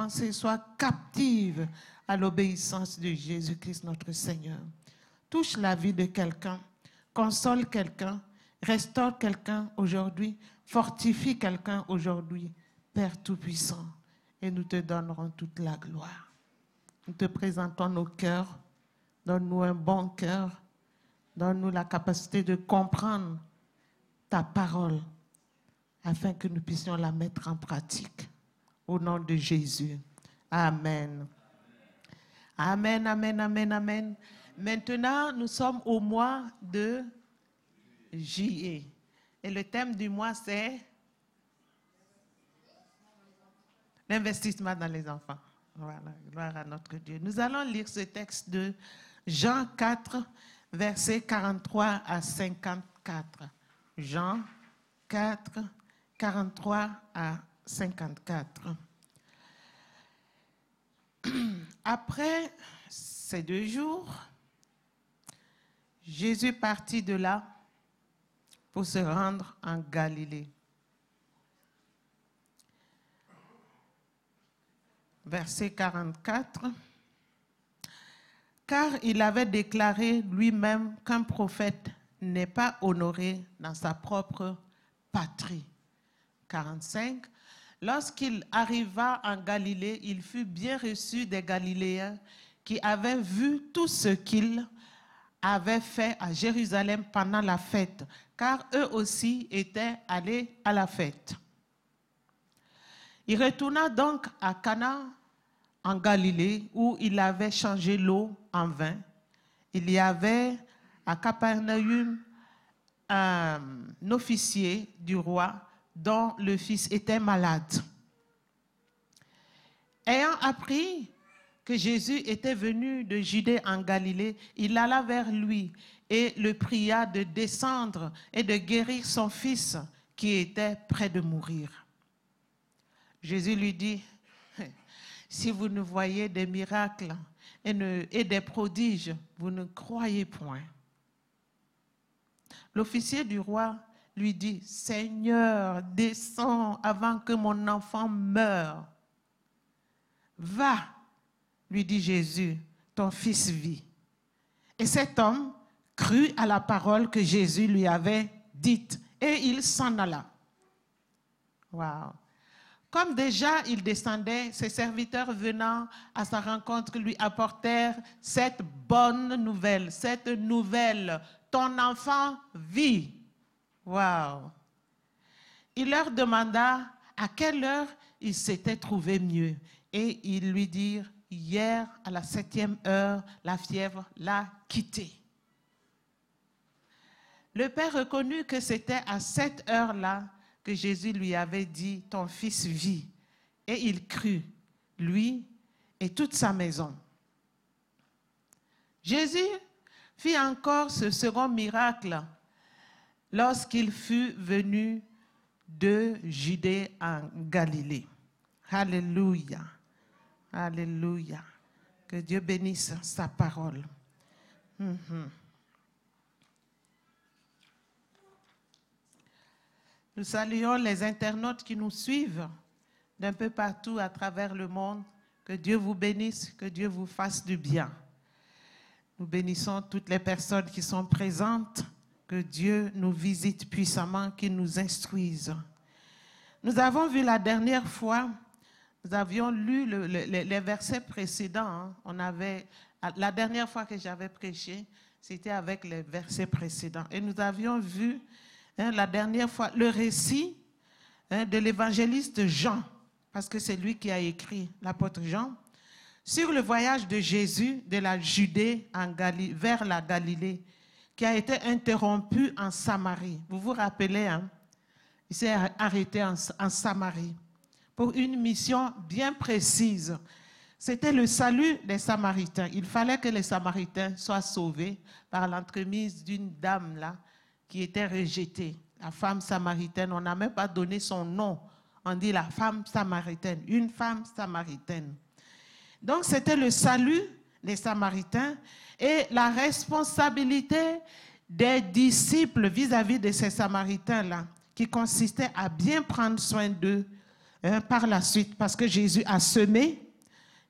pensées soient captives à l'obéissance de Jésus-Christ notre Seigneur. Touche la vie de quelqu'un, console quelqu'un, restaure quelqu'un aujourd'hui, fortifie quelqu'un aujourd'hui, Père Tout-Puissant, et nous te donnerons toute la gloire. Nous te présentons nos cœurs, donne-nous un bon cœur, donne-nous la capacité de comprendre ta parole afin que nous puissions la mettre en pratique. Au nom de Jésus. Amen. Amen, amen, amen, amen. Maintenant, nous sommes au mois de juillet. Et le thème du mois, c'est l'investissement dans les enfants. Voilà, gloire à notre Dieu. Nous allons lire ce texte de Jean 4, versets 43 à 54. Jean 4, 43 à 54. Après ces deux jours, Jésus partit de là pour se rendre en Galilée. Verset 44. Car il avait déclaré lui-même qu'un prophète n'est pas honoré dans sa propre patrie. 45. Lorsqu'il arriva en Galilée, il fut bien reçu des Galiléens qui avaient vu tout ce qu'il avait fait à Jérusalem pendant la fête, car eux aussi étaient allés à la fête. Il retourna donc à Cana en Galilée, où il avait changé l'eau en vin. Il y avait à Capernaum un officier du roi dont le fils était malade. Ayant appris que Jésus était venu de Judée en Galilée, il alla vers lui et le pria de descendre et de guérir son fils qui était près de mourir. Jésus lui dit, si vous ne voyez des miracles et, des prodiges, vous ne croyez point. L'officier du roi lui dit, Seigneur, descends avant que mon enfant meure. Va, lui dit Jésus, ton fils vit. Et cet homme crut à la parole que Jésus lui avait dite et il s'en alla. Wow. Comme déjà il descendait, ses serviteurs venant à sa rencontre lui apportèrent cette bonne nouvelle, cette nouvelle, ton enfant vit. Wow. Il leur demanda à quelle heure il s'était trouvé mieux. Et ils lui dirent, hier à la septième heure, la fièvre l'a quitté. Le père reconnut que c'était à cette heure-là que Jésus lui avait dit, ton fils vit. Et il crut, lui et toute sa maison. Jésus fit encore ce second miracle lorsqu'il fut venu de Judée en Galilée. Alléluia. Alléluia. Que Dieu bénisse sa parole. Mhm. Nous saluons les internautes qui nous suivent d'un peu partout à travers le monde. Que Dieu vous bénisse, que Dieu vous fasse du bien. Nous bénissons toutes les personnes qui sont présentes que Dieu nous visite puissamment, qu'il nous instruise. Nous avons vu la dernière fois, nous avions lu les versets précédents. Hein. On avait, la dernière fois que j'avais prêché, c'était avec les versets précédents. Et nous avions vu hein, la dernière fois le récit hein, de l'évangéliste Jean, parce que c'est lui qui a écrit l'apôtre Jean, sur le voyage de Jésus de la Judée en vers la Galilée qui a été interrompu en Samarie. Vous vous rappelez, hein? il s'est arrêté en, Samarie pour une mission bien précise. C'était le salut des Samaritains. Il fallait que les Samaritains soient sauvés par l'entremise d'une dame là qui était rejetée. La femme samaritaine, on n'a même pas donné son nom. On dit la femme samaritaine, une femme samaritaine. Donc c'était le salut des Samaritains et la responsabilité des disciples vis-à-vis de ces Samaritains-là, qui consistait à bien prendre soin d'eux, hein, par la suite, parce que Jésus a semé,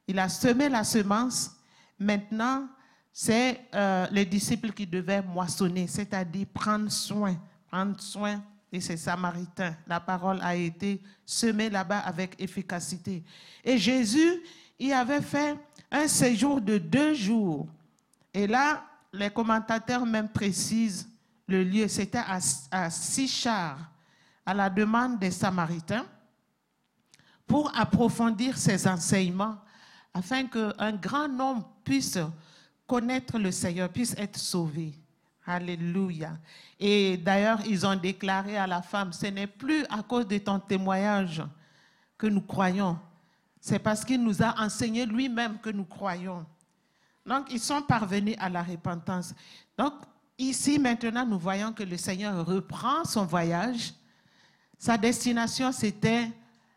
il a semé la semence. Maintenant, c'est euh, les disciples qui devaient moissonner, c'est-à-dire prendre soin, prendre soin de ces Samaritains. La parole a été semée là-bas avec efficacité. Et Jésus y avait fait un séjour de deux jours. Et là, les commentateurs même précisent le lieu. C'était à, Sichar, à la demande des Samaritains, pour approfondir ses enseignements, afin qu'un grand nombre puisse connaître le Seigneur, puisse être sauvé. Alléluia. Et d'ailleurs, ils ont déclaré à la femme, ce n'est plus à cause de ton témoignage que nous croyons, c'est parce qu'il nous a enseigné lui-même que nous croyons. Donc, ils sont parvenus à la repentance. Donc, ici, maintenant, nous voyons que le Seigneur reprend son voyage. Sa destination, c'était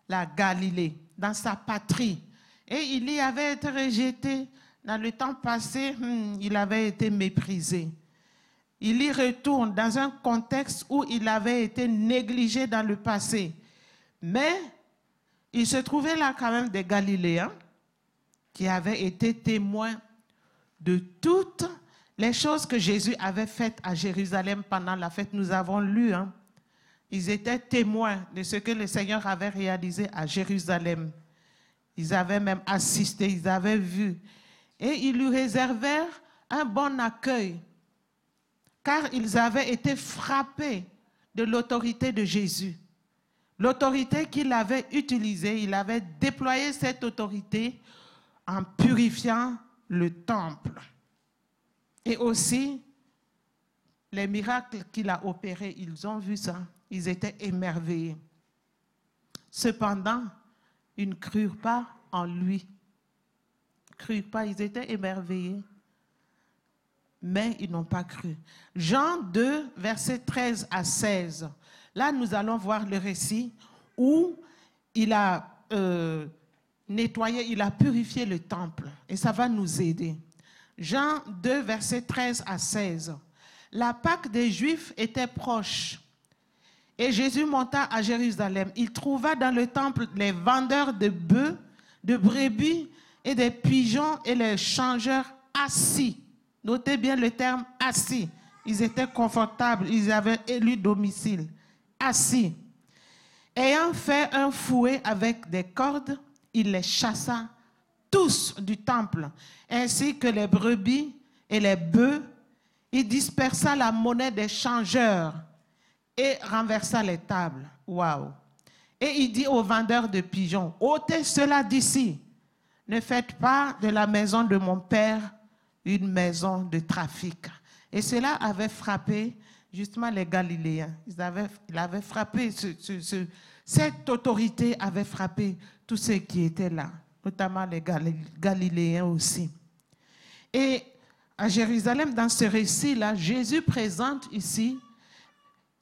la Galilée, dans sa patrie. Et il y avait été rejeté. Dans le temps passé, hmm, il avait été méprisé. Il y retourne dans un contexte où il avait été négligé dans le passé. Mais il se trouvait là quand même des Galiléens qui avaient été témoins de toutes les choses que Jésus avait faites à Jérusalem pendant la fête. Nous avons lu, hein. ils étaient témoins de ce que le Seigneur avait réalisé à Jérusalem. Ils avaient même assisté, ils avaient vu. Et ils lui réservèrent un bon accueil, car ils avaient été frappés de l'autorité de Jésus. L'autorité qu'il avait utilisée, il avait déployé cette autorité en purifiant le temple. Et aussi, les miracles qu'il a opérés, ils ont vu ça, ils étaient émerveillés. Cependant, ils ne crurent pas en lui. Ils ne crurent pas, ils étaient émerveillés, mais ils n'ont pas cru. Jean 2, versets 13 à 16. Là, nous allons voir le récit où il a euh, nettoyé, il a purifié le temple. Et ça va nous aider. Jean 2, versets 13 à 16. La Pâque des Juifs était proche. Et Jésus monta à Jérusalem. Il trouva dans le temple les vendeurs de bœufs, de brebis et des pigeons et les changeurs assis. Notez bien le terme assis. Ils étaient confortables, ils avaient élu domicile assis. Ayant fait un fouet avec des cordes, il les chassa tous du temple, ainsi que les brebis et les bœufs. Il dispersa la monnaie des changeurs et renversa les tables. Waouh! Et il dit aux vendeurs de pigeons, ôtez cela d'ici. Ne faites pas de la maison de mon père une maison de trafic. Et cela avait frappé justement les Galiléens. Ils avaient, il avait frappé, cette autorité avait frappé tous ceux qui étaient là, notamment les Galiléens aussi. Et à Jérusalem, dans ce récit-là, Jésus présente ici,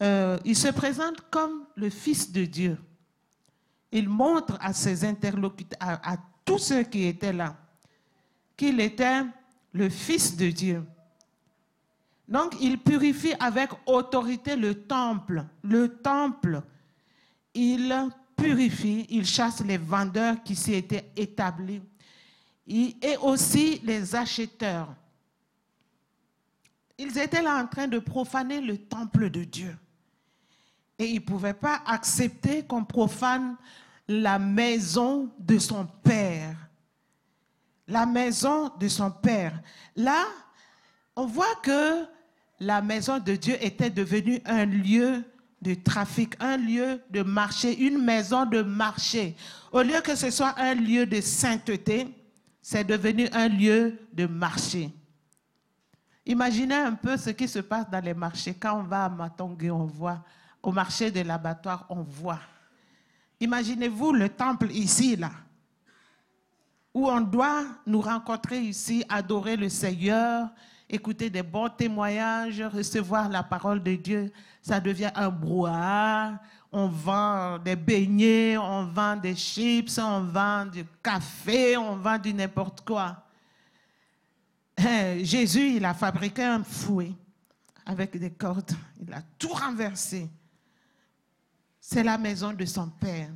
euh, il se présente comme le Fils de Dieu. Il montre à ses interlocuteurs, à tous ceux qui étaient là, qu'il était le Fils de Dieu. Donc, il purifie avec autorité le temple. Le temple, il purifie, il chasse les vendeurs qui s'y étaient établis et aussi les acheteurs. Ils étaient là en train de profaner le temple de Dieu. Et ils ne pouvaient pas accepter qu'on profane la maison de son Père. La maison de son Père. Là, on voit que la maison de Dieu était devenue un lieu de trafic, un lieu de marché, une maison de marché. Au lieu que ce soit un lieu de sainteté, c'est devenu un lieu de marché. Imaginez un peu ce qui se passe dans les marchés. Quand on va à Matongé, on voit. Au marché de l'abattoir, on voit. Imaginez-vous le temple ici, là, où on doit nous rencontrer ici, adorer le Seigneur, écouter des bons témoignages, recevoir la parole de Dieu, ça devient un brouhaha. On vend des beignets, on vend des chips, on vend du café, on vend du n'importe quoi. Eh, Jésus, il a fabriqué un fouet avec des cordes. Il a tout renversé. C'est la maison de son Père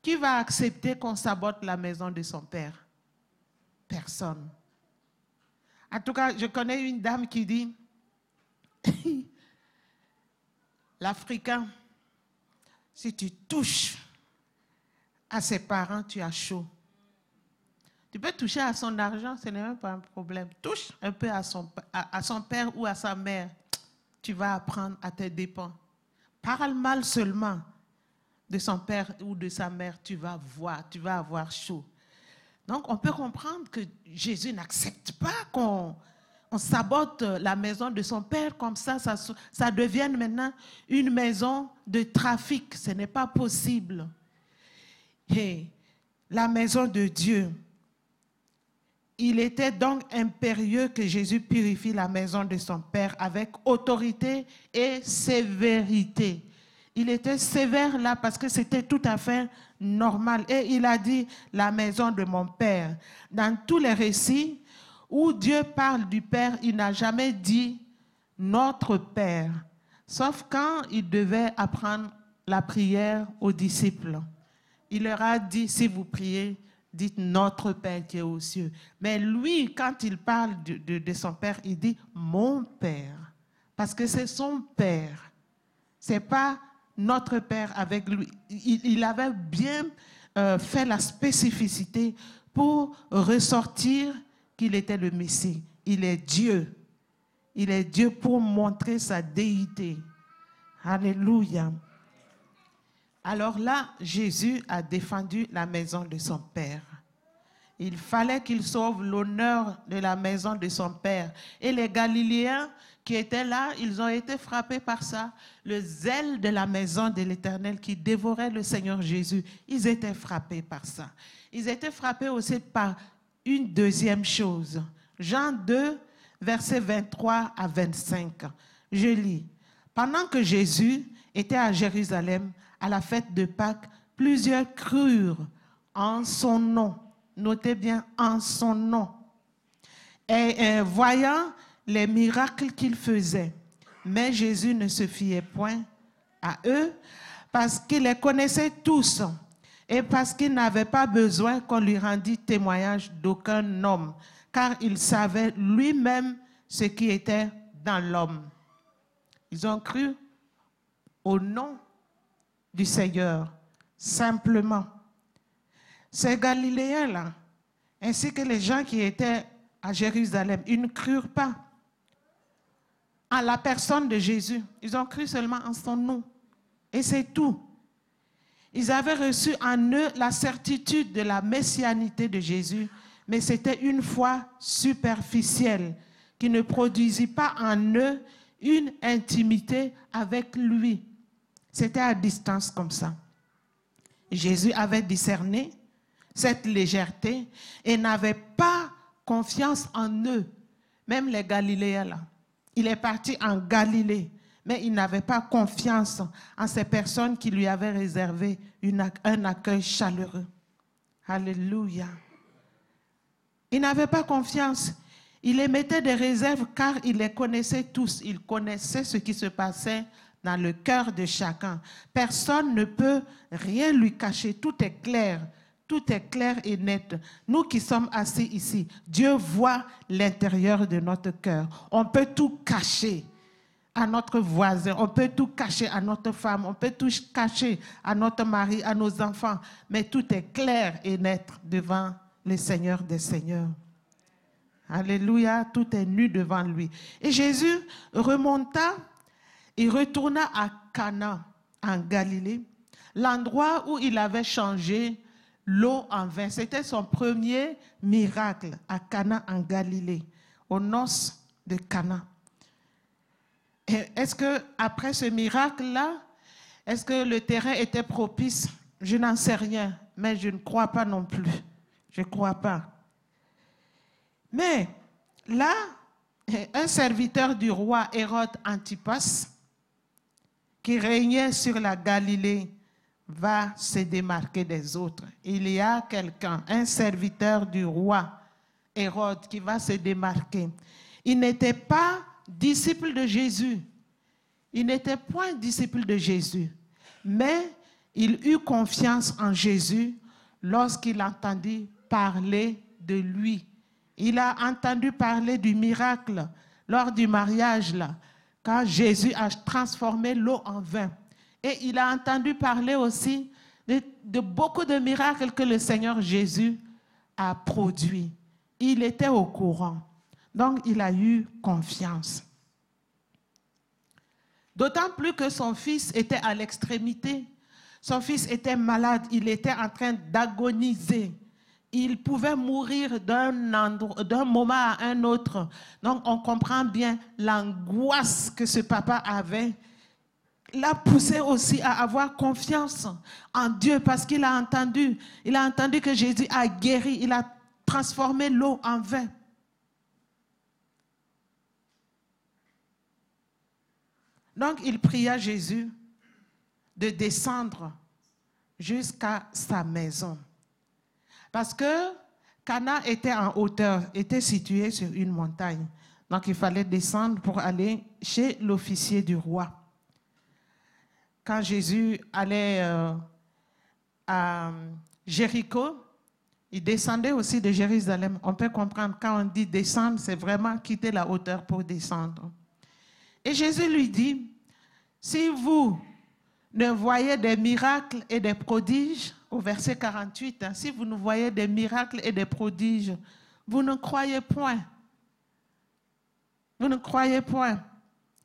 Qui va accepter qu'on sabote la maison de son père? Personne. En tout cas, je connais une dame qui dit, l'Africain, si tu touches à ses parents, tu as chaud. Tu peux toucher à son argent, ce n'est même pas un problème. Touche un peu à son, père ou à sa mère, tu vas apprendre à tes dépens. Parle mal seulement de son père ou de sa mère, tu vas voir, tu vas avoir chaud. Donc on peut comprendre que Jésus n'accepte pas qu'on on sabote la maison de son père comme ça, ça, ça devienne maintenant une maison de trafic. Ce n'est pas possible. Et la maison de Dieu, il était donc impérieux que Jésus purifie la maison de son Père avec autorité et sévérité. Il était sévère là parce que c'était tout à fait normal. Et il a dit la maison de mon Père. Dans tous les récits où Dieu parle du Père, il n'a jamais dit notre Père, sauf quand il devait apprendre la prière aux disciples. Il leur a dit, si vous priez, dites notre Père qui est aux cieux. Mais lui, quand il parle de, son Père, il dit mon Père. Parce que c'est son Père. C'est pas notre Père avec lui. Il, avait bien euh, fait la spécificité pour ressortir qu'il était le Messie. Il est Dieu. Il est Dieu pour montrer sa déité. Alléluia. Alors là, Jésus a défendu la maison de son Père. Il fallait qu'il sauve l'honneur de la maison de son Père. Et les Galiléens qui étaient là, ils ont été frappés par ça. Le zèle de la maison de l'Éternel qui dévorait le Seigneur Jésus, ils étaient frappés par ça. Ils étaient frappés aussi par une deuxième chose. Jean 2, versets 23 à 25. Je lis. Pendant que Jésus était à Jérusalem, à la fête de Pâques, plusieurs crurent en son nom. Notez bien, en son nom. Et, voyant les miracles qu'il faisait. Mais Jésus ne se fiait point à eux parce qu'il les connaissait tous et parce qu'il n'avait pas besoin qu'on lui rendît témoignage d'aucun homme, car il savait lui-même ce qui était dans l'homme. Ils ont cru au nom du Seigneur, simplement. Ces Galiléens-là, ainsi que les gens qui étaient à Jérusalem, ils ne crurent pas à la personne de Jésus. Ils ont cru seulement en son nom. Et c'est tout. Ils avaient reçu en eux la certitude de la messianité de Jésus, mais c'était une foi superficielle qui ne produisit pas en eux une intimité avec lui. C'était à distance comme ça. Jésus avait discerné cette légèreté et n'avait pas confiance en eux, même les Galiléens. Il est parti en Galilée, mais il n'avait pas confiance en ces personnes qui lui avaient réservé un accueil chaleureux. Alléluia. Il n'avait pas confiance. Il émettait des réserves car il les connaissait tous. Il connaissait ce qui se passait dans le cœur de chacun. Personne ne peut rien lui cacher. Tout est clair. Tout est clair et net. Nous qui sommes assis ici, Dieu voit l'intérieur de notre cœur. On peut tout cacher à notre voisin, on peut tout cacher à notre femme, on peut tout cacher à notre mari, à nos enfants, mais tout est clair et net devant le Seigneur des Seigneurs. Alléluia, tout est nu devant lui. Et Jésus remonta il retourna à Cana, en Galilée, l'endroit où il avait changé l'eau en vin. C'était son premier miracle à Cana, en Galilée, aux noces de Cana. Est-ce que après ce miracle-là, est-ce que le terrain était propice? Je n'en sais rien, mais je ne crois pas non plus. Je ne crois pas. Mais là, un serviteur du roi Hérode Antipas qui régnait sur la Galilée va se démarquer des autres. Il y a quelqu'un, un serviteur du roi Hérode, qui va se démarquer. Il n'était pas disciple de Jésus. Il n'était point disciple de Jésus. Mais Il eut confiance en Jésus lorsqu'il entendit parler de lui. Il a entendu parler du miracle lors du mariage, là, quand Jésus a transformé l'eau en vin. Et il a entendu parler aussi de, de, beaucoup de miracles que le Seigneur Jésus a produits. Il était au courant. Donc, il a eu confiance. D'autant plus que son fils était à l'extrémité. Son fils était malade, il était en train d'agoniser. Il pouvait mourir d'un moment à un autre. Donc on comprend bien l'angoisse que ce papa avait. L'a poussé aussi à avoir confiance en Dieu parce qu'il a entendu, il a entendu que Jésus a guéri, il a transformé l'eau en vin. Donc il pria Jésus de descendre jusqu'à sa maison. Parce que Cana était en hauteur, était situé sur une montagne. Donc il fallait descendre pour aller chez l'officier du roi. Quand Jésus allait euh, à Jéricho, il descendait aussi de Jérusalem. On peut comprendre, quand on dit descendre, c'est vraiment quitter la hauteur pour descendre. Et Jésus lui dit, si vous ne voyez des miracles et des prodiges, au verset 48, hein, si vous ne voyez des miracles et des prodiges, vous ne croyez point. Vous ne croyez point.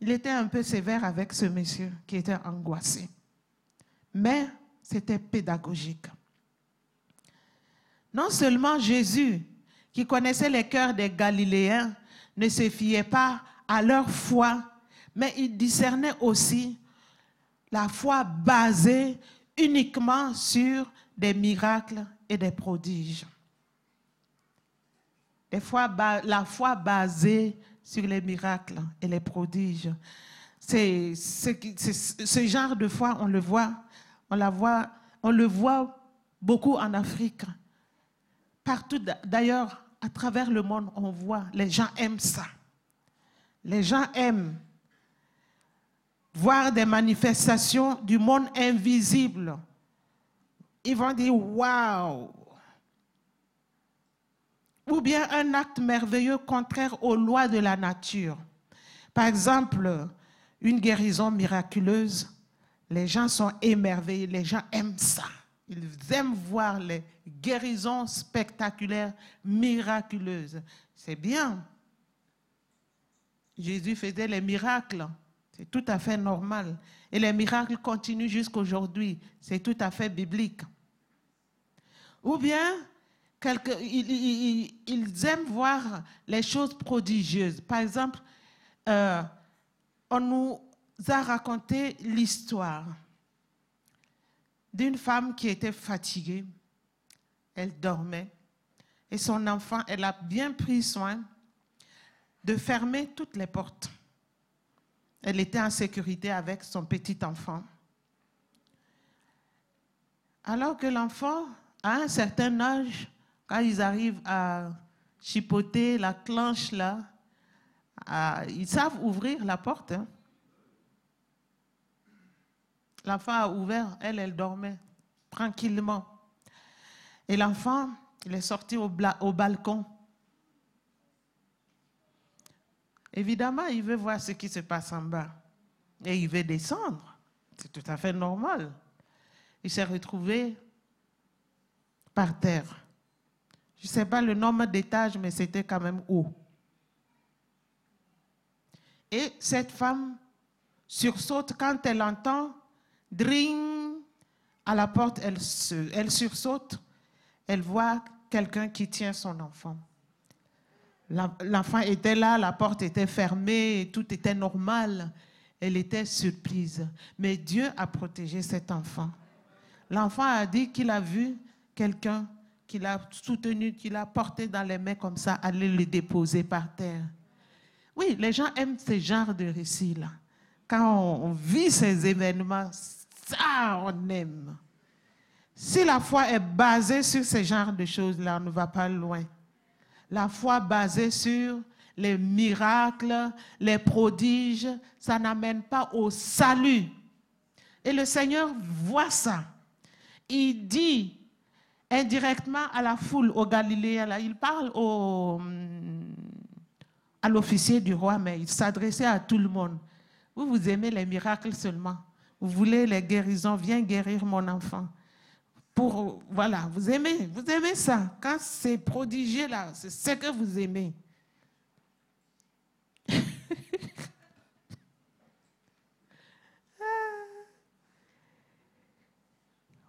Il était un peu sévère avec ce monsieur qui était angoissé. Mais c'était pédagogique. Non seulement Jésus, qui connaissait les cœurs des Galiléens, ne se fiait pas à leur foi, mais il discernait aussi la foi basée uniquement sur des miracles et des prodiges. La foi basée sur les miracles et les prodiges. C'est, ce genre de foi, on le voit, on voit, on le voit beaucoup en Afrique. Partout d'ailleurs, à travers le monde, on voit, les gens aiment ça. Les gens aiment voir des manifestations du monde invisible. Ils vont dire Waouh! Ou bien un acte merveilleux contraire aux lois de la nature. Par exemple, une guérison miraculeuse. Les gens sont émerveillés, les gens aiment ça. Ils aiment voir les guérisons spectaculaires, miraculeuses. C'est bien. Jésus faisait les miracles. C'est tout à fait normal. Et les miracles continuent jusqu'à aujourd'hui. C'est tout à fait biblique. Ou bien, ils, aiment voir les choses prodigieuses. Par exemple, euh, on nous a raconté l'histoire d'une femme qui était fatiguée. Elle dormait. Et son enfant, elle a bien pris soin de fermer toutes les portes. Elle était en sécurité avec son petit enfant. Alors que l'enfant, à un certain âge, quand ils arrivent à chipoter la clenche là, ils savent ouvrir la porte. Hein. L'enfant a ouvert, elle, elle dormait tranquillement. Et l'enfant, il est sorti au, au balcon. Évidemment, il veut voir ce qui se passe en bas. Et il veut descendre. C'est tout à fait normal. Il s'est retrouvé par terre. Je ne sais pas le nombre d'étages, mais c'était quand même haut. Et cette femme sursaute quand elle entend dring à la porte, elle, elle sursaute, elle voit quelqu'un qui tient son enfant. L'enfant était là, la porte était fermée, tout était normal. Elle était surprise. Mais Dieu a protégé cet enfant. L'enfant a dit qu'il a vu quelqu'un qui l'a soutenu, qui l'a porté dans les mains comme ça, aller le déposer par terre. Oui, les gens aiment ce genre de récits-là. Quand on vit ces événements, ça, on aime. Si la foi est basée sur ce genre de choses-là, on ne va pas loin la foi basée sur les miracles, les prodiges, ça n'amène pas au salut. Et le Seigneur voit ça. il dit indirectement à la foule, au Galiléens, il parle au, à l'officier du roi, mais il s'adressait à tout le monde. Vous, vous aimez les miracles seulement. Vous voulez les guérisons, viens guérir mon enfant. Pour, voilà, vous aimez, vous aimez ça. Quand c'est prodigieux là, c'est ce que vous aimez.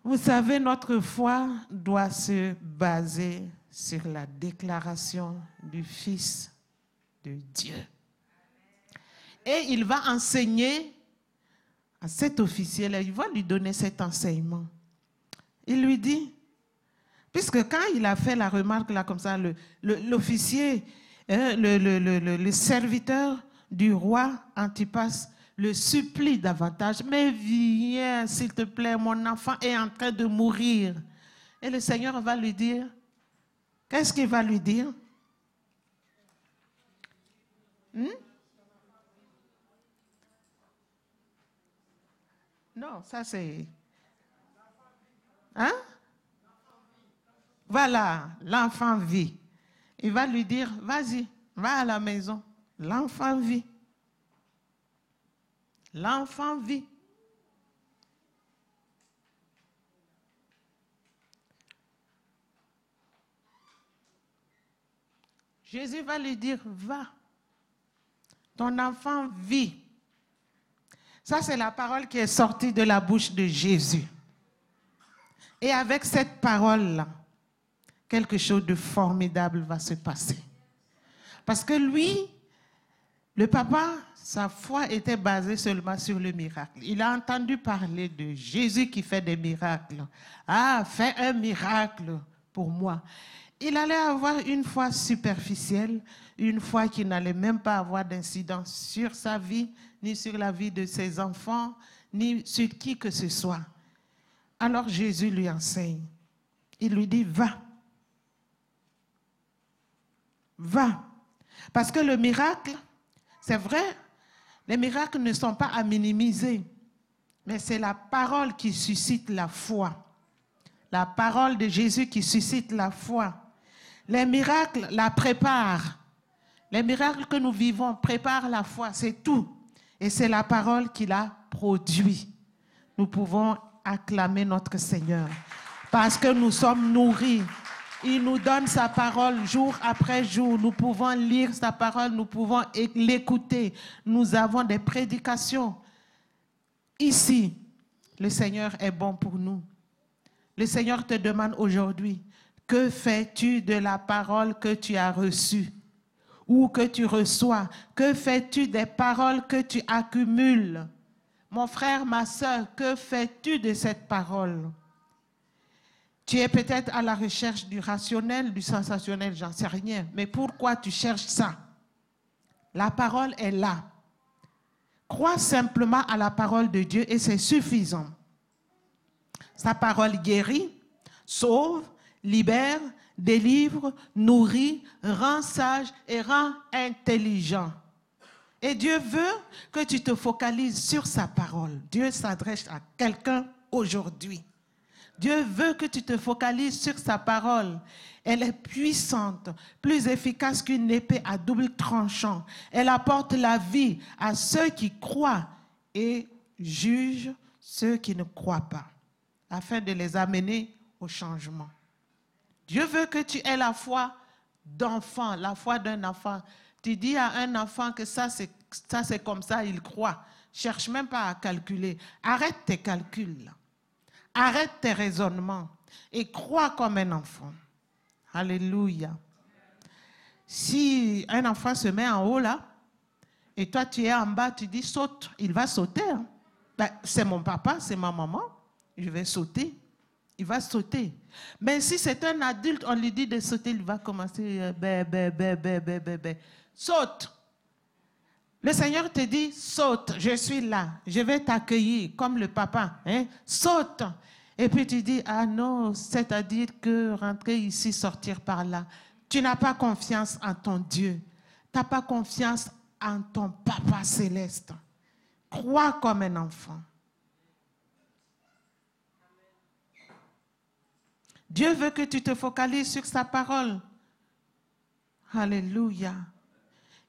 Vous savez, notre foi doit se baser sur la déclaration du Fils de Dieu. Et il va enseigner à cet officier-là, il va lui donner cet enseignement. Il lui dit, puisque quand il a fait la remarque là comme ça, l'officier, hein, le, le, le, serviteur du roi Antipas le supplie davantage, mais viens, s'il te plaît, mon enfant est en train de mourir. Et le Seigneur va lui dire, qu'est-ce qu'il va lui dire? Hmm? Non, ça c'est... Hein? Voilà, l'enfant vit. Il va lui dire, vas-y, va à la maison. L'enfant vit. L'enfant vit. Jésus va lui dire, va, ton enfant vit. Ça, c'est la parole qui est sortie de la bouche de Jésus. Et avec cette parole-là, quelque chose de formidable va se passer. Parce que lui, le papa, sa foi était basée seulement sur le miracle. Il a entendu parler de Jésus qui fait des miracles. Ah, fais un miracle pour moi. Il allait avoir une foi superficielle, une foi qui n'allait même pas avoir d'incidence sur sa vie, ni sur la vie de ses enfants, ni sur qui que ce soit. Alors Jésus lui enseigne. Il lui dit, va. Va. Parce que le miracle, c'est vrai, les miracles ne sont pas à minimiser, mais c'est la parole qui suscite la foi. La parole de Jésus qui suscite la foi. Les miracles la préparent. Les miracles que nous vivons préparent la foi, c'est tout. Et c'est la parole qui la produit. Nous pouvons acclamer notre Seigneur parce que nous sommes nourris il nous donne sa parole jour après jour. Nous pouvons lire sa parole, nous pouvons l'écouter. Nous avons des prédications. Ici, le Seigneur est bon pour nous. Le Seigneur te demande aujourd'hui, que fais-tu de la parole que tu as reçue ou que tu reçois? Que fais-tu des paroles que tu accumules? Mon frère, ma soeur, que fais-tu de cette parole? Tu es peut-être à la recherche du rationnel, du sensationnel, j'en sais rien. Mais pourquoi tu cherches ça? La parole est là. Crois simplement à la parole de Dieu et c'est suffisant. Sa parole guérit, sauve, libère, délivre, nourrit, rend sage et rend intelligent. Et Dieu veut que tu te focalises sur sa parole. Dieu s'adresse à quelqu'un aujourd'hui. Dieu veut que tu te focalises sur sa parole. Elle est puissante, plus efficace qu'une épée à double tranchant. Elle apporte la vie à ceux qui croient et juge ceux qui ne croient pas, afin de les amener au changement. Dieu veut que tu aies la foi d'enfant, la foi d'un enfant. Tu dis à un enfant que ça c'est, ça c'est comme ça, il croit. Cherche même pas à calculer. Arrête tes calculs. Arrête tes raisonnements et crois comme un enfant. Alléluia. Si un enfant se met en haut là, et toi tu es en bas, tu dis saute, il va sauter. Hein. Ben, c'est mon papa, c'est ma maman, je vais sauter. Il va sauter. Mais si c'est un adulte, on lui dit de sauter, il va commencer, euh, bé, bé, saute. Le Seigneur te dit, saute, je suis là, je vais t'accueillir comme le papa. Hein? Saute. Et puis tu dis, ah non, c'est-à-dire que rentrer ici, sortir par là. Tu n'as pas confiance en ton Dieu. Tu n'as pas confiance en ton Papa céleste. Crois comme un enfant. Dieu veut que tu te focalises sur sa parole. Alléluia.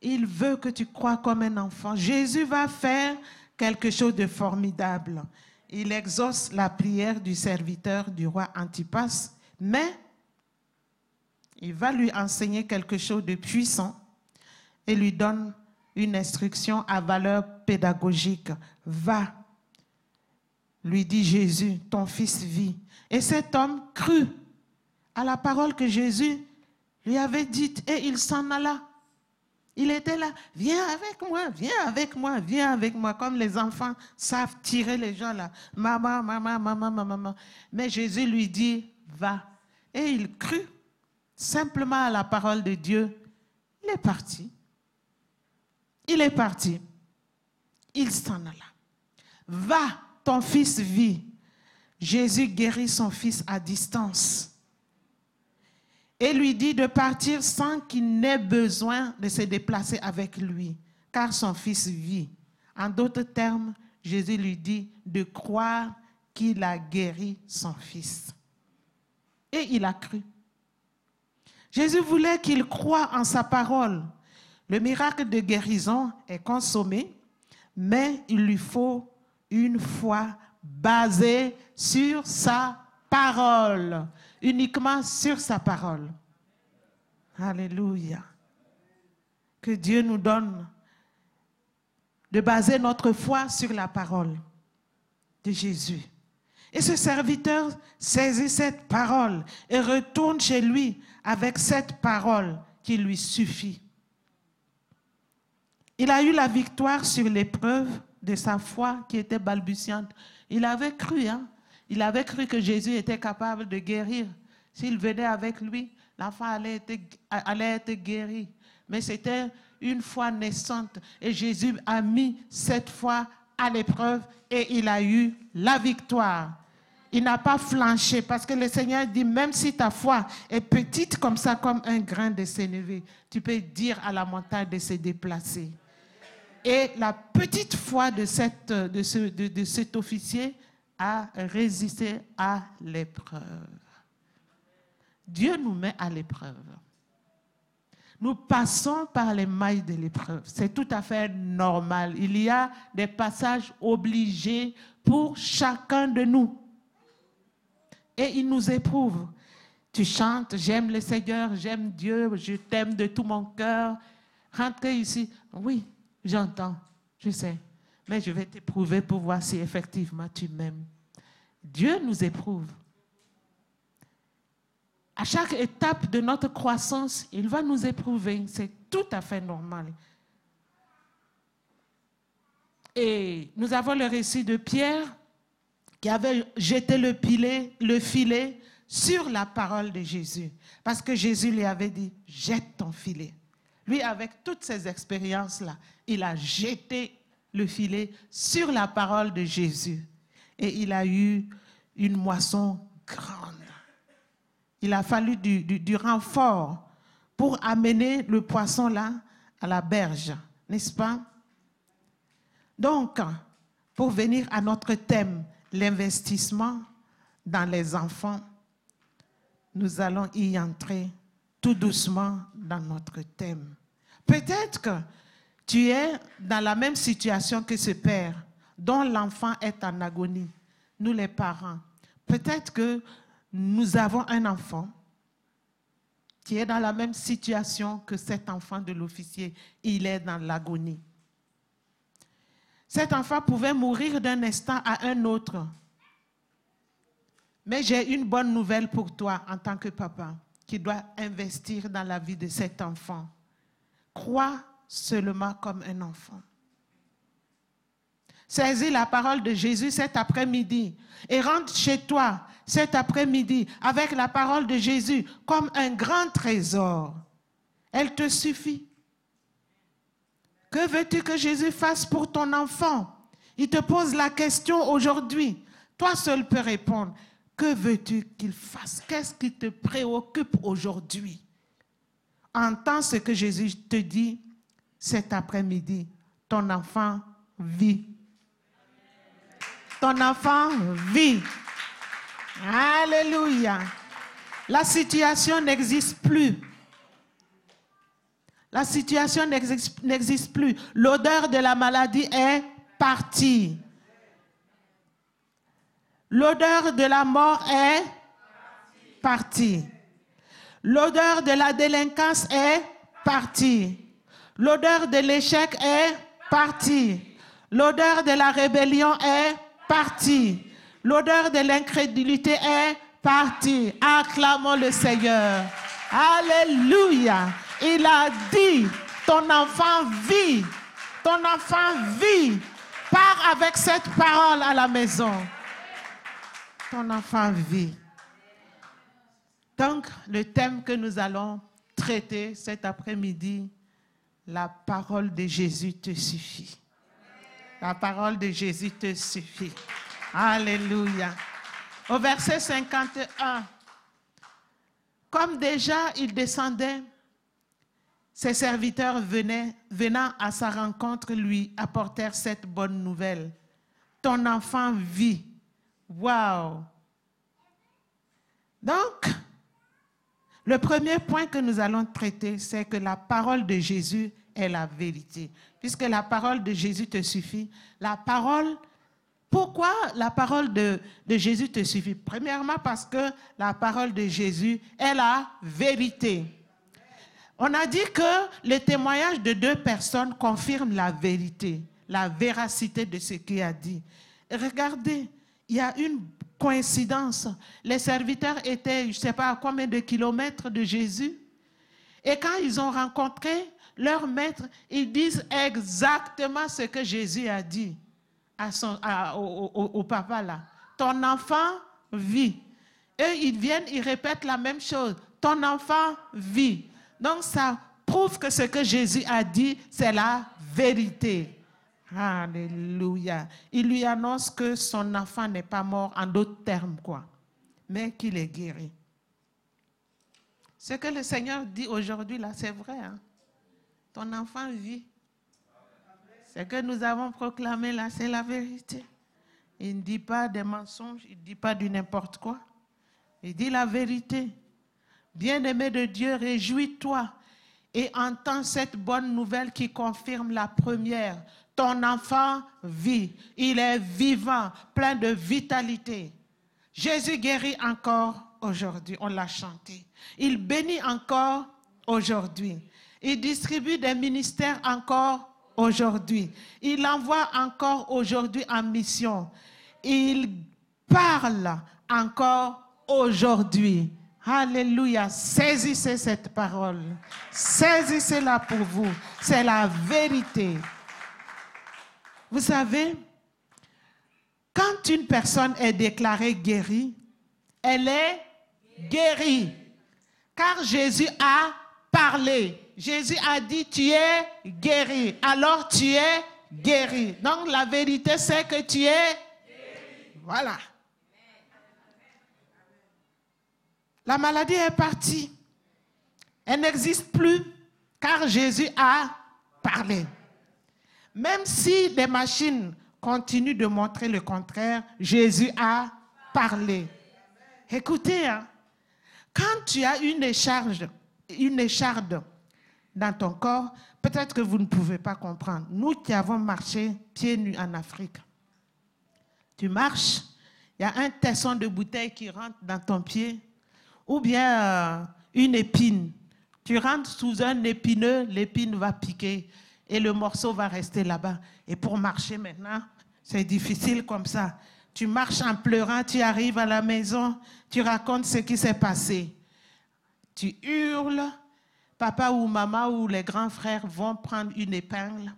Il veut que tu crois comme un enfant. Jésus va faire quelque chose de formidable. Il exauce la prière du serviteur du roi Antipas, mais il va lui enseigner quelque chose de puissant et lui donne une instruction à valeur pédagogique. Va, lui dit Jésus, ton fils vit. Et cet homme crut à la parole que Jésus lui avait dite et il s'en alla. Il était là, viens avec moi, viens avec moi, viens avec moi, comme les enfants savent tirer les gens là. Maman, maman, maman, maman, maman. Mais Jésus lui dit, va. Et il crut simplement à la parole de Dieu. Il est parti. Il est parti. Il s'en alla. Va, ton fils vit. Jésus guérit son fils à distance et lui dit de partir sans qu'il n'ait besoin de se déplacer avec lui, car son fils vit. En d'autres termes, Jésus lui dit de croire qu'il a guéri son fils. Et il a cru. Jésus voulait qu'il croie en sa parole. Le miracle de guérison est consommé, mais il lui faut une foi basée sur sa parole uniquement sur sa parole. Alléluia. Que Dieu nous donne de baser notre foi sur la parole de Jésus. Et ce serviteur saisit cette parole et retourne chez lui avec cette parole qui lui suffit. Il a eu la victoire sur l'épreuve de sa foi qui était balbutiante. Il avait cru, hein? Il avait cru que Jésus était capable de guérir. S'il venait avec lui, l'enfant allait être, allait être guéri. Mais c'était une foi naissante. Et Jésus a mis cette foi à l'épreuve et il a eu la victoire. Il n'a pas flanché parce que le Seigneur dit, même si ta foi est petite comme ça, comme un grain de sénévé, tu peux dire à la montagne de se déplacer. Et la petite foi de, cette, de, ce, de cet officier à résister à l'épreuve. Dieu nous met à l'épreuve. Nous passons par les mailles de l'épreuve. C'est tout à fait normal. Il y a des passages obligés pour chacun de nous. Et il nous éprouve. Tu chantes, j'aime le Seigneur, j'aime Dieu, je t'aime de tout mon cœur. Rentrez ici. Oui, j'entends, je sais mais je vais t'éprouver pour voir si effectivement tu m'aimes. Dieu nous éprouve. À chaque étape de notre croissance, il va nous éprouver. C'est tout à fait normal. Et nous avons le récit de Pierre qui avait jeté le, filet, le filet sur la parole de Jésus. Parce que Jésus lui avait dit, jette ton filet. Lui, avec toutes ces expériences-là, il a jeté le filet sur la parole de Jésus. Et il a eu une moisson grande. Il a fallu du, renfort pour amener le poisson là à la berge, n'est-ce pas? Donc, pour venir à notre thème, l'investissement dans les enfants, nous allons y entrer tout doucement dans notre thème. Peut-être que tu es dans la même situation que ce père dont l'enfant est en agonie. Nous les parents. Peut-être que nous avons un enfant qui est dans la même situation que cet enfant de l'officier. Il est dans l'agonie. Cet enfant pouvait mourir d'un instant à un autre. Mais j'ai une bonne nouvelle pour toi en tant que papa qui doit investir dans la vie de cet enfant. Crois seulement comme un enfant. Saisis la parole de Jésus cet après-midi et rentre chez toi cet après-midi avec la parole de Jésus comme un grand trésor. Elle te suffit. Que veux-tu que Jésus fasse pour ton enfant? Il te pose la question aujourd'hui. Toi seul peux répondre. Que veux-tu qu'il fasse? Qu'est-ce qui te préoccupe aujourd'hui? Entends ce que Jésus te dit cet après-midi, ton enfant vit. Ton enfant vit. Alléluia. La situation n'existe plus. La situation n'existe plus. L'odeur de la maladie est partie. L'odeur de la mort est partie. L'odeur de la délinquance est partie. L'odeur de l'échec est partie. L'odeur de la rébellion est partie. L'odeur de l'incrédulité est partie. Acclamons le Seigneur. Alléluia. Il a dit, ton enfant vit. Ton enfant vit. Pars avec cette parole à la maison. Ton enfant vit. Donc, le thème que nous allons traiter cet après-midi, la parole de Jésus te suffit. La parole de Jésus te suffit. Alléluia. Au verset 51, comme déjà il descendait, ses serviteurs venaient, venant à sa rencontre lui apportèrent cette bonne nouvelle. Ton enfant vit. Waouh! Donc, le premier point que nous allons traiter, c'est que la parole de Jésus est la vérité. Puisque la parole de Jésus te suffit, la parole, pourquoi la parole de, de Jésus te suffit? Premièrement, parce que la parole de Jésus est la vérité. On a dit que le témoignage de deux personnes confirme la vérité, la véracité de ce qu'il a dit. regardez, il y a une coïncidence. Les serviteurs étaient, je ne sais pas à combien de kilomètres de Jésus. Et quand ils ont rencontré leur maître, ils disent exactement ce que Jésus a dit à son, au, papa là. Ton enfant vit. Et ils viennent, ils répètent la même chose. Ton enfant vit. Donc ça prouve que ce que Jésus a dit, c'est la vérité. Alléluia. Il lui annonce que son enfant n'est pas mort, en d'autres termes, quoi, mais qu'il est guéri. Ce que le Seigneur dit aujourd'hui, là, c'est vrai. Hein? Ton enfant vit. Ce que nous avons proclamé là, c'est la vérité. Il ne dit pas des mensonges, il ne dit pas du n'importe quoi. Il dit la vérité. Bien-aimé de Dieu, réjouis-toi et entends cette bonne nouvelle qui confirme la première. Ton enfant vit, il est vivant, plein de vitalité. Jésus guérit encore aujourd'hui, on l'a chanté. Il bénit encore aujourd'hui. Il distribue des ministères encore aujourd'hui. Il envoie encore aujourd'hui en mission. Il parle encore aujourd'hui. Alléluia. Saisissez cette parole. Saisissez-la pour vous. C'est la vérité. Vous savez, quand une personne est déclarée guérie, elle est guérie. Car Jésus a parlé. Jésus a dit, tu es guéri. Alors tu es guéri. Donc la vérité, c'est que tu es guéri. Voilà. La maladie est partie. Elle n'existe plus car Jésus a parlé. Même si les machines continuent de montrer le contraire, Jésus a parlé. Écoutez, hein, quand tu as une écharde, dans ton corps, peut-être que vous ne pouvez pas comprendre. Nous qui avons marché pieds nus en Afrique, tu marches, il y a un tesson de bouteille qui rentre dans ton pied, ou bien euh, une épine. Tu rentres sous un épineux, l'épine va piquer et le morceau va rester là-bas. Et pour marcher maintenant, c'est difficile comme ça. Tu marches en pleurant, tu arrives à la maison, tu racontes ce qui s'est passé. Tu hurles, papa ou maman ou les grands frères vont prendre une épingle.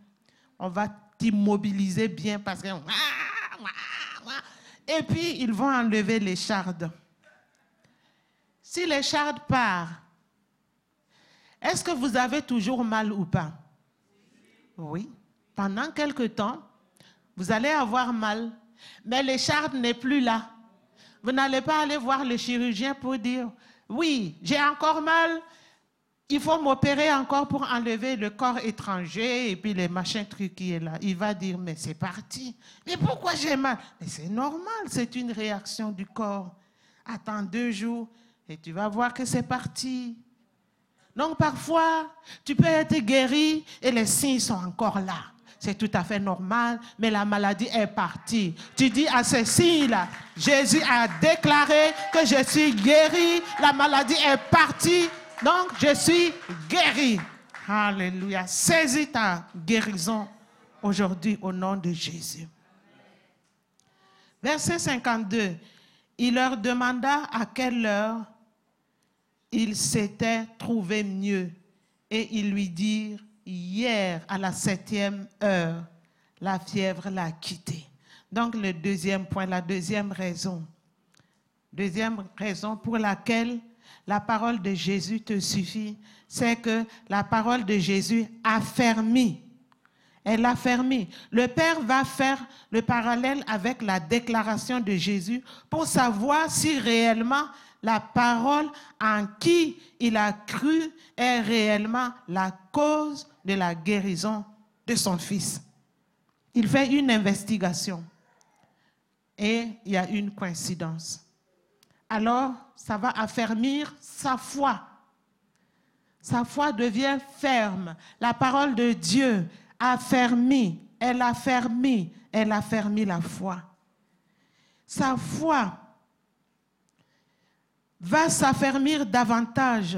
On va t'immobiliser bien parce que... Et puis, ils vont enlever les chardes. Si l'écharde part, est-ce que vous avez toujours mal ou pas? Oui. Pendant quelque temps, vous allez avoir mal, mais l'écharde n'est plus là. Vous n'allez pas aller voir le chirurgien pour dire, oui, j'ai encore mal, il faut m'opérer encore pour enlever le corps étranger et puis les machins trucs qui est là. Il va dire, mais c'est parti. Mais pourquoi j'ai mal? Mais c'est normal, c'est une réaction du corps. Attends deux jours, Et tu vas voir que c'est parti. Donc parfois, tu peux être guéri et les signes sont encore là. C'est tout à fait normal, mais la maladie est partie. Tu dis à ces signes-là, Jésus a déclaré que je suis guéri, la maladie est partie, donc je suis guéri. Alléluia. Saisis ta guérison aujourd'hui au nom de Jésus. Verset 52. Il leur demanda à quelle heure il s'était trouvé mieux et ils lui dirent, hier à la septième heure, la fièvre l'a quitté. Donc le deuxième point, la deuxième raison, deuxième raison pour laquelle la parole de Jésus te suffit, c'est que la parole de Jésus affermit. Elle affermit. Le Père va faire le parallèle avec la déclaration de Jésus pour savoir si réellement la parole en qui il a cru est réellement la cause de la guérison de son fils. Il fait une investigation et il y a une coïncidence. Alors, ça va affermir sa foi. Sa foi devient ferme. La parole de Dieu affermit, elle affermit, elle affermit la foi. Sa foi va s'affermir davantage.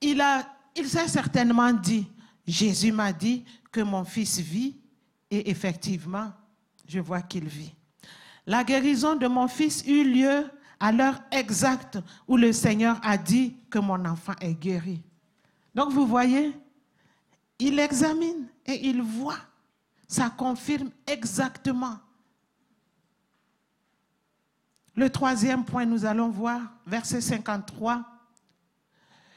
Il, a, il s'est certainement dit, Jésus m'a dit que mon fils vit et effectivement, je vois qu'il vit. La guérison de mon fils eut lieu à l'heure exacte où le Seigneur a dit que mon enfant est guéri. Donc vous voyez, il examine et il voit. Ça confirme exactement le troisième point, nous allons voir, verset 53.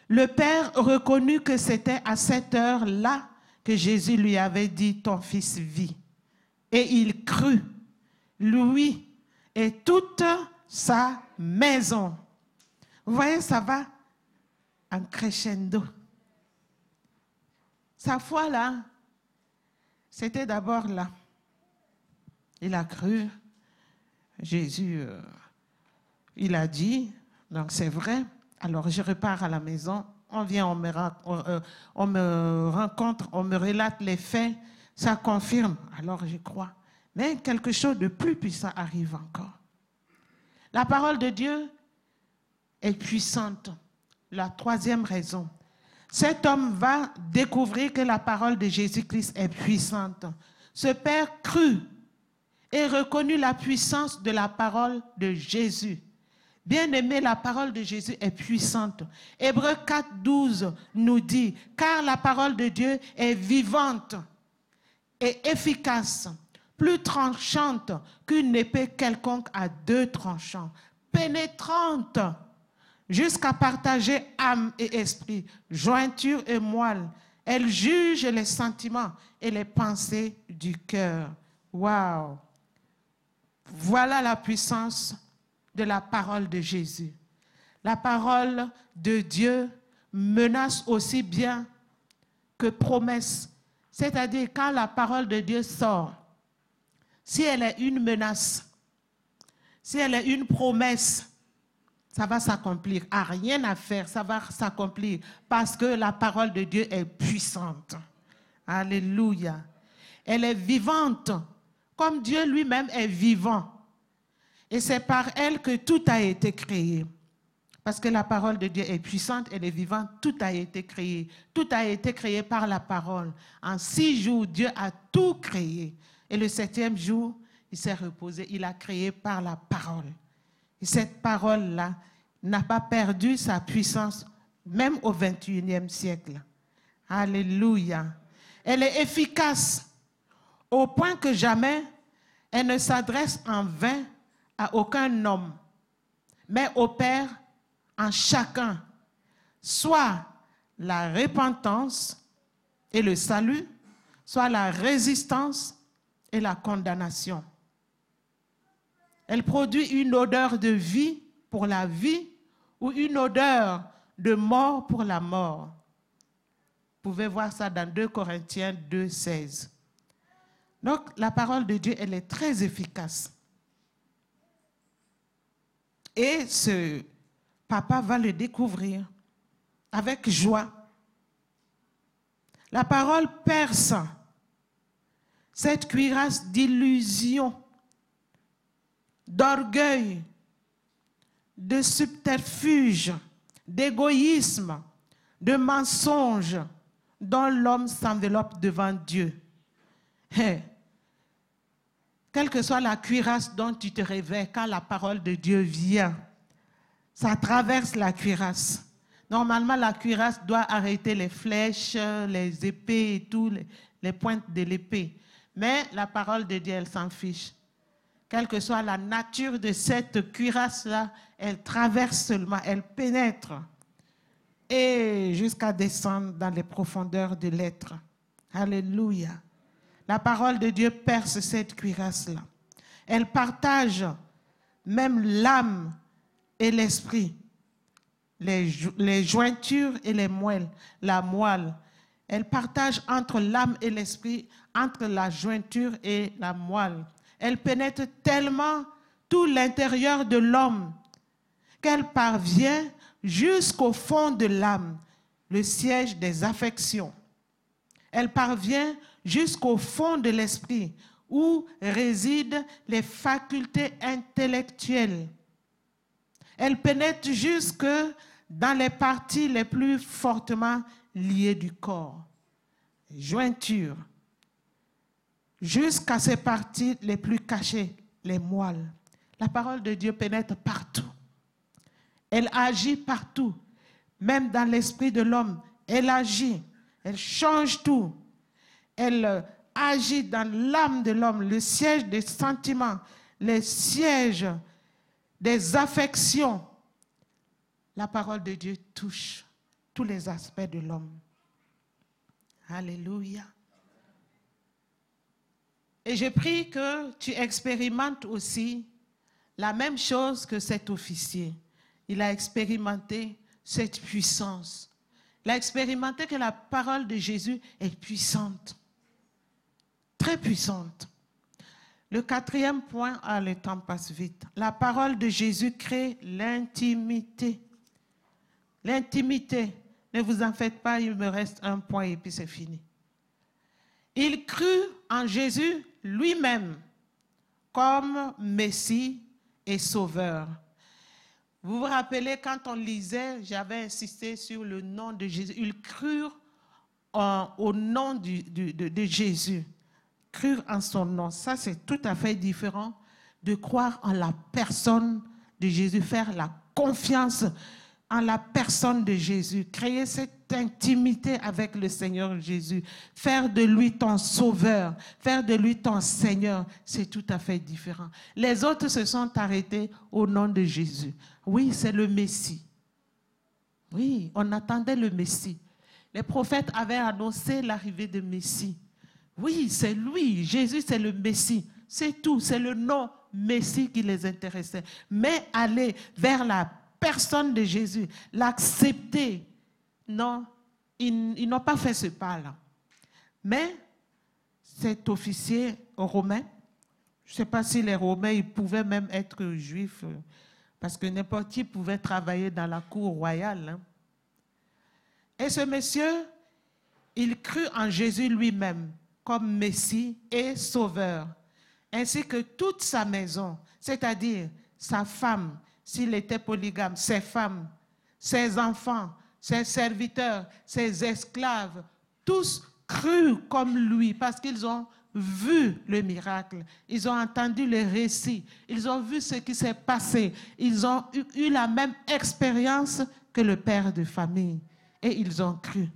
Le Père reconnut que c'était à cette heure-là que Jésus lui avait dit, ton fils vit. Et il crut, lui et toute sa maison. Vous voyez, ça va en crescendo. Sa foi là, c'était d'abord là. Il a cru. Jésus euh, il a dit, donc c'est vrai, alors je repars à la maison, on vient, on me, euh, on me rencontre, on me relate les faits, ça confirme, alors je crois. Mais quelque chose de plus puissant arrive encore. La parole de Dieu est puissante. La troisième raison, cet homme va découvrir que la parole de Jésus-Christ est puissante. Ce Père crut et reconnut la puissance de la parole de Jésus. Bien-aimé, la parole de Jésus est puissante. Hébreu 4, 12 nous dit, car la parole de Dieu est vivante et efficace, plus tranchante qu'une épée quelconque à deux tranchants, pénétrante jusqu'à partager âme et esprit, jointure et moelle. Elle juge les sentiments et les pensées du cœur. Waouh! Voilà la puissance de la parole de Jésus. La parole de Dieu menace aussi bien que promesse. C'est-à-dire quand la parole de Dieu sort, si elle est une menace, si elle est une promesse, ça va s'accomplir. À rien à faire, ça va s'accomplir parce que la parole de Dieu est puissante. Alléluia. Elle est vivante, comme Dieu lui-même est vivant. Et c'est par elle que tout a été créé. Parce que la parole de Dieu est puissante, elle est vivante, tout a été créé. Tout a été créé par la parole. En six jours, Dieu a tout créé. Et le septième jour, il s'est reposé. Il a créé par la parole. Et cette parole-là n'a pas perdu sa puissance, même au 21e siècle. Alléluia. Elle est efficace au point que jamais elle ne s'adresse en vain à aucun homme, mais opère en chacun soit la repentance et le salut, soit la résistance et la condamnation. Elle produit une odeur de vie pour la vie ou une odeur de mort pour la mort. Vous pouvez voir ça dans 2 Corinthiens 2, 16. Donc la parole de Dieu, elle est très efficace. Et ce papa va le découvrir avec joie. La parole perce cette cuirasse d'illusion, d'orgueil, de subterfuge, d'égoïsme, de mensonge dont l'homme s'enveloppe devant Dieu. Quelle que soit la cuirasse dont tu te réveilles quand la parole de Dieu vient, ça traverse la cuirasse. Normalement, la cuirasse doit arrêter les flèches, les épées et tout, les, les pointes de l'épée. Mais la parole de Dieu, elle s'en fiche. Quelle que soit la nature de cette cuirasse-là, elle traverse seulement, elle pénètre et jusqu'à descendre dans les profondeurs de l'être. Alléluia. La parole de Dieu perce cette cuirasse-là. Elle partage même l'âme et l'esprit, les, jointures et les moelles, la moelle. Elle partage entre l'âme et l'esprit, entre la jointure et la moelle. Elle pénètre tellement tout l'intérieur de l'homme qu'elle parvient jusqu'au fond de l'âme, le siège des affections. Elle parvient jusqu'au fond de l'esprit, où résident les facultés intellectuelles. Elle pénètre jusque dans les parties les plus fortement liées du corps, jointures, jusqu'à ces parties les plus cachées, les moelles. La parole de Dieu pénètre partout. Elle agit partout, même dans l'esprit de l'homme. Elle agit, elle change tout. Elle euh, agit dans l'âme de l'homme, le siège des sentiments, le siège des affections. La parole de Dieu touche tous les aspects de l'homme. Alléluia. Et je prie que tu expérimentes aussi la même chose que cet officier il a expérimenté cette puissance. Il a expérimenté que la parole de Jésus est puissante, très puissante. Le quatrième point, ah, le temps passe vite. La parole de Jésus crée l'intimité. L'intimité. Ne vous en faites pas, il me reste un point et puis c'est fini. Il crut en Jésus lui-même comme Messie et Sauveur. Vous vous rappelez, quand on lisait, j'avais insisté sur le nom de Jésus. Ils crurent au nom de, Jésus, crurent en son nom. Ça, c'est tout à fait différent de croire en la personne de Jésus, faire la confiance en la personne de Jésus, créer cette intimité avec le Seigneur Jésus, faire de lui ton sauveur, faire de lui ton Seigneur, c'est tout à fait différent. Les autres se sont arrêtés au nom de Jésus. Oui, c'est le Messie. Oui, on attendait le Messie. Les prophètes avaient annoncé l'arrivée de Messie. Oui, c'est lui. Jésus, c'est le Messie. C'est tout. C'est le nom Messie qui les intéressait. Mais aller vers la personne de Jésus, l'accepter, non, ils, n'ont pas fait ce pas-là. Mais cet officier romain, je ne sais pas si les Romains pouvaient même être juifs, parce que n'importe qui pouvait travailler dans la cour royale. Hein. Et ce monsieur, il crut en Jésus lui-même comme Messie et Sauveur, ainsi que toute sa maison, c'est-à-dire sa femme, s'il était polygame, ses femmes, ses enfants, ses serviteurs, ses esclaves, tous crus comme lui parce qu'ils ont vu le miracle, ils ont entendu le récit, ils ont vu ce qui s'est passé, ils ont eu, la même expérience que le père de famille et ils ont cru.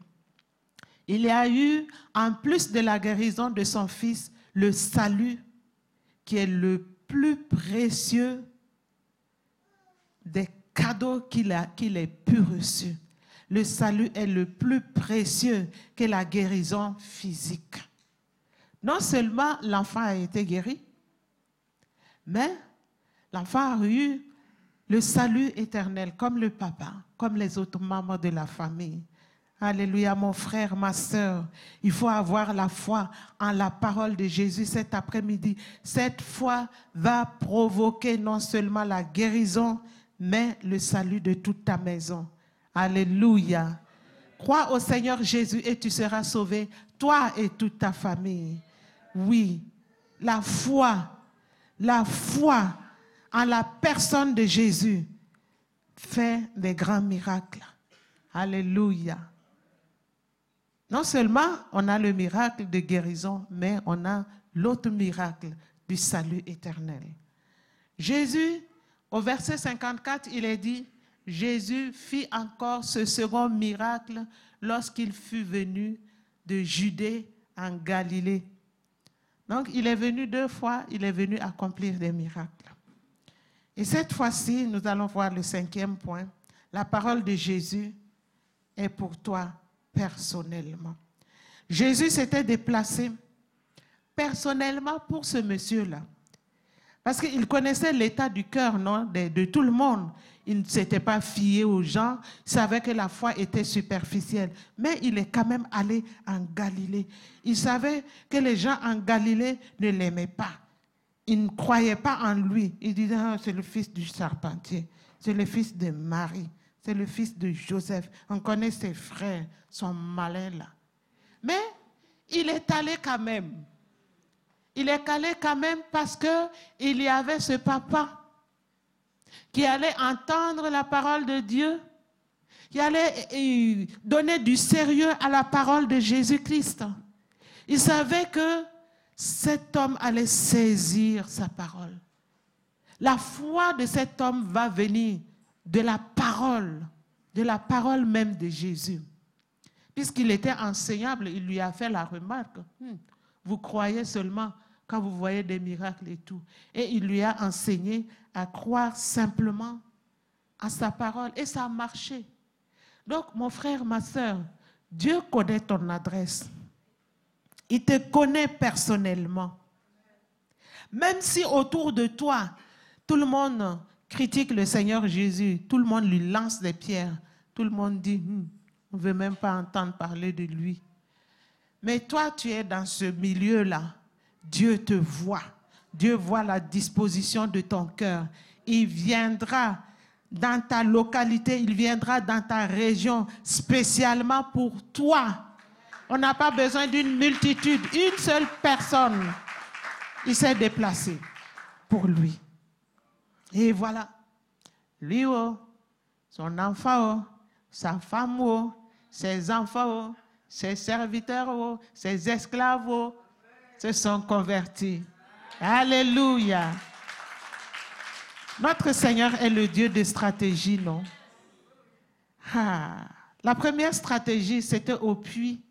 Il y a eu, en plus de la guérison de son fils, le salut qui est le plus précieux des cadeaux qu'il ait pu reçu. Le salut est le plus précieux que la guérison physique. Non seulement l'enfant a été guéri, mais l'enfant a eu le salut éternel comme le papa, comme les autres membres de la famille. Alléluia, mon frère, ma soeur. Il faut avoir la foi en la parole de Jésus cet après-midi. Cette foi va provoquer non seulement la guérison, mais le salut de toute ta maison. Alléluia. Crois au Seigneur Jésus et tu seras sauvé, toi et toute ta famille. Oui, la foi, la foi en la personne de Jésus fait des grands miracles. Alléluia. Non seulement on a le miracle de guérison, mais on a l'autre miracle du salut éternel. Jésus, au verset 54, il est dit, Jésus fit encore ce second miracle lorsqu'il fut venu de Judée en Galilée. Donc, il est venu deux fois, il est venu accomplir des miracles. Et cette fois-ci, nous allons voir le cinquième point. La parole de Jésus est pour toi personnellement. Jésus s'était déplacé personnellement pour ce monsieur-là. Parce qu'il connaissait l'état du cœur de, tout le monde. Il ne s'était pas fié aux gens, il savait que la foi était superficielle. Mais il est quand même allé en Galilée. Il savait que les gens en Galilée ne l'aimaient pas. Ils ne croyaient pas en lui. Ils disaient, ah, c'est le fils du charpentier, c'est le fils de Marie, c'est le fils de Joseph. On connaît ses frères, son malin là. Mais il est allé quand même. Il est allé quand même parce qu'il y avait ce papa qui allait entendre la parole de Dieu, qui allait euh, donner du sérieux à la parole de Jésus-Christ. Il savait que cet homme allait saisir sa parole. La foi de cet homme va venir de la parole, de la parole même de Jésus. Puisqu'il était enseignable, il lui a fait la remarque, hmm, vous croyez seulement quand vous voyez des miracles et tout. Et il lui a enseigné à croire simplement à sa parole. Et ça a marché. Donc, mon frère, ma soeur, Dieu connaît ton adresse. Il te connaît personnellement. Même si autour de toi, tout le monde critique le Seigneur Jésus, tout le monde lui lance des pierres, tout le monde dit, hmm, on ne veut même pas entendre parler de lui. Mais toi, tu es dans ce milieu-là. Dieu te voit. Dieu voit la disposition de ton cœur. Il viendra dans ta localité, il viendra dans ta région spécialement pour toi. On n'a pas besoin d'une multitude, une seule personne. Il s'est déplacé pour lui. Et voilà, lui, oh, son enfant, oh, sa femme, oh, ses enfants, ses serviteurs, ses esclaves se sont convertis. Alléluia. Notre Seigneur est le Dieu de stratégie, non? Ah, La première stratégie, c'était au puits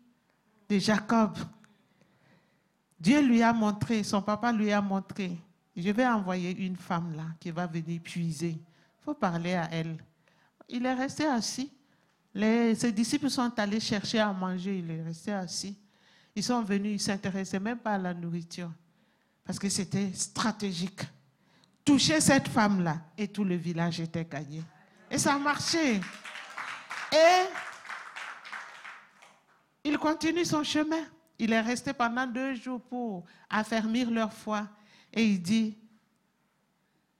de Jacob. Dieu lui a montré, son papa lui a montré, je vais envoyer une femme là qui va venir puiser. Il faut parler à elle. Il est resté assis. Ses disciples sont allés chercher à manger, il est resté assis. Ils sont venus, ils ne s'intéressaient même pas à la nourriture, parce que c'était stratégique. Toucher cette femme-là, et tout le village était gagné. Et ça a marché. Et il continue son chemin. Il est resté pendant deux jours pour affermir leur foi. Et il dit,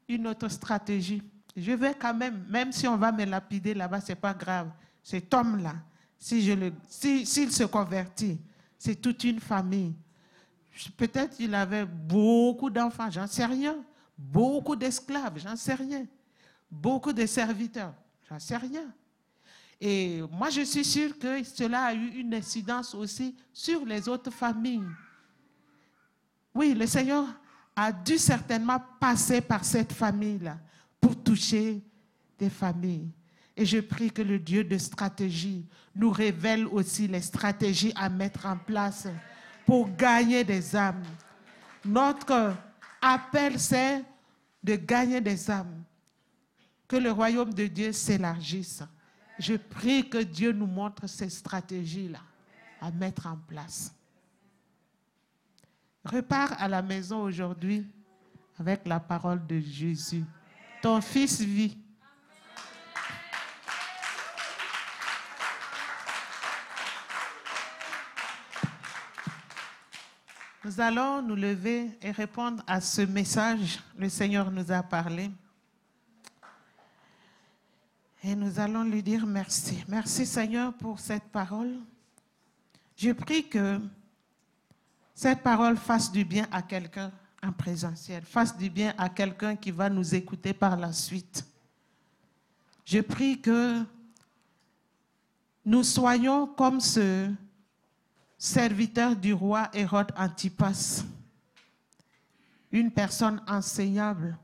une autre stratégie. Je vais quand même, même si on va me lapider là-bas, ce n'est pas grave. Cet homme-là, s'il si si, se convertit, c'est toute une famille. Peut-être qu'il avait beaucoup d'enfants, j'en sais rien. Beaucoup d'esclaves, j'en sais rien. Beaucoup de serviteurs, j'en sais rien. Et moi, je suis sûre que cela a eu une incidence aussi sur les autres familles. Oui, le Seigneur a dû certainement passer par cette famille-là pour toucher des familles. Et je prie que le Dieu de stratégie nous révèle aussi les stratégies à mettre en place pour gagner des âmes. Notre appel, c'est de gagner des âmes. Que le royaume de Dieu s'élargisse. Je prie que Dieu nous montre ces stratégies-là à mettre en place. Repars à la maison aujourd'hui avec la parole de Jésus. Ton fils vit. Nous allons nous lever et répondre à ce message. Le Seigneur nous a parlé. Et nous allons lui dire merci. Merci Seigneur pour cette parole. Je prie que cette parole fasse du bien à quelqu'un en présentiel, fasse du bien à quelqu'un qui va nous écouter par la suite. Je prie que nous soyons comme ce serviteur du roi Hérode Antipas, une personne enseignable,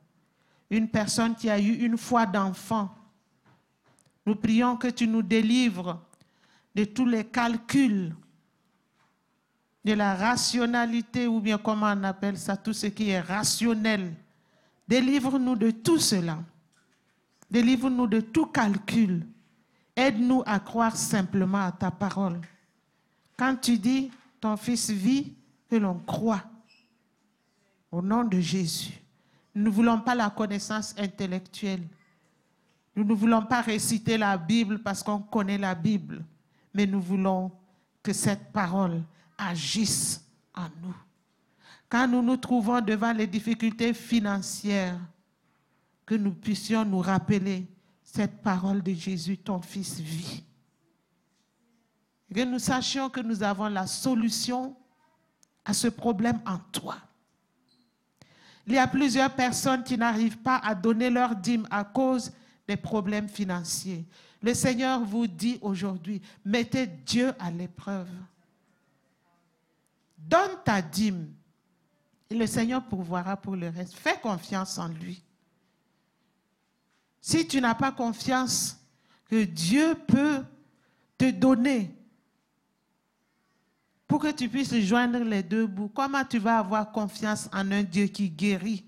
une personne qui a eu une foi d'enfant. Nous prions que tu nous délivres de tous les calculs, de la rationalité, ou bien comment on appelle ça, tout ce qui est rationnel. Délivre-nous de tout cela. Délivre-nous de tout calcul. Aide-nous à croire simplement à ta parole. Quand tu dis ton fils vit, que l'on croit. Au nom de Jésus. Nous ne voulons pas la connaissance intellectuelle. Nous ne voulons pas réciter la Bible parce qu'on connaît la Bible. Mais nous voulons que cette parole agisse en nous. Quand nous nous trouvons devant les difficultés financières, que nous puissions nous rappeler cette parole de Jésus, ton Fils vit. Que nous sachions que nous avons la solution à ce problème en toi. Il y a plusieurs personnes qui n'arrivent pas à donner leur dîme à cause des problèmes financiers. Le Seigneur vous dit aujourd'hui, mettez Dieu à l'épreuve. Donne ta dîme et le Seigneur pourvoira pour le reste. Fais confiance en lui. Si tu n'as pas confiance que Dieu peut te donner pour que tu puisses joindre les deux bouts, comment tu vas avoir confiance en un Dieu qui guérit,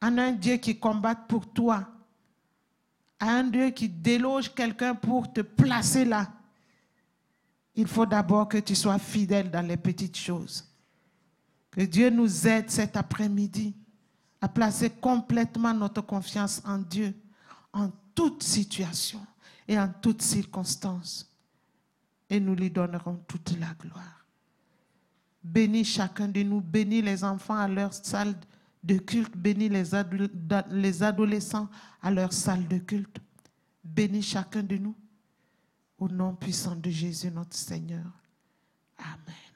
en un Dieu qui combat pour toi, en un Dieu qui déloge quelqu'un pour te placer là? Il faut d'abord que tu sois fidèle dans les petites choses. Que Dieu nous aide cet après-midi à placer complètement notre confiance en Dieu en toute situation et en toutes circonstances et nous lui donnerons toute la gloire. Bénis chacun de nous, bénis les enfants à leur salle de culte, bénis les, les adolescents à leur salle de culte. Bénis chacun de nous au nom puissant de Jésus notre Seigneur. Amen.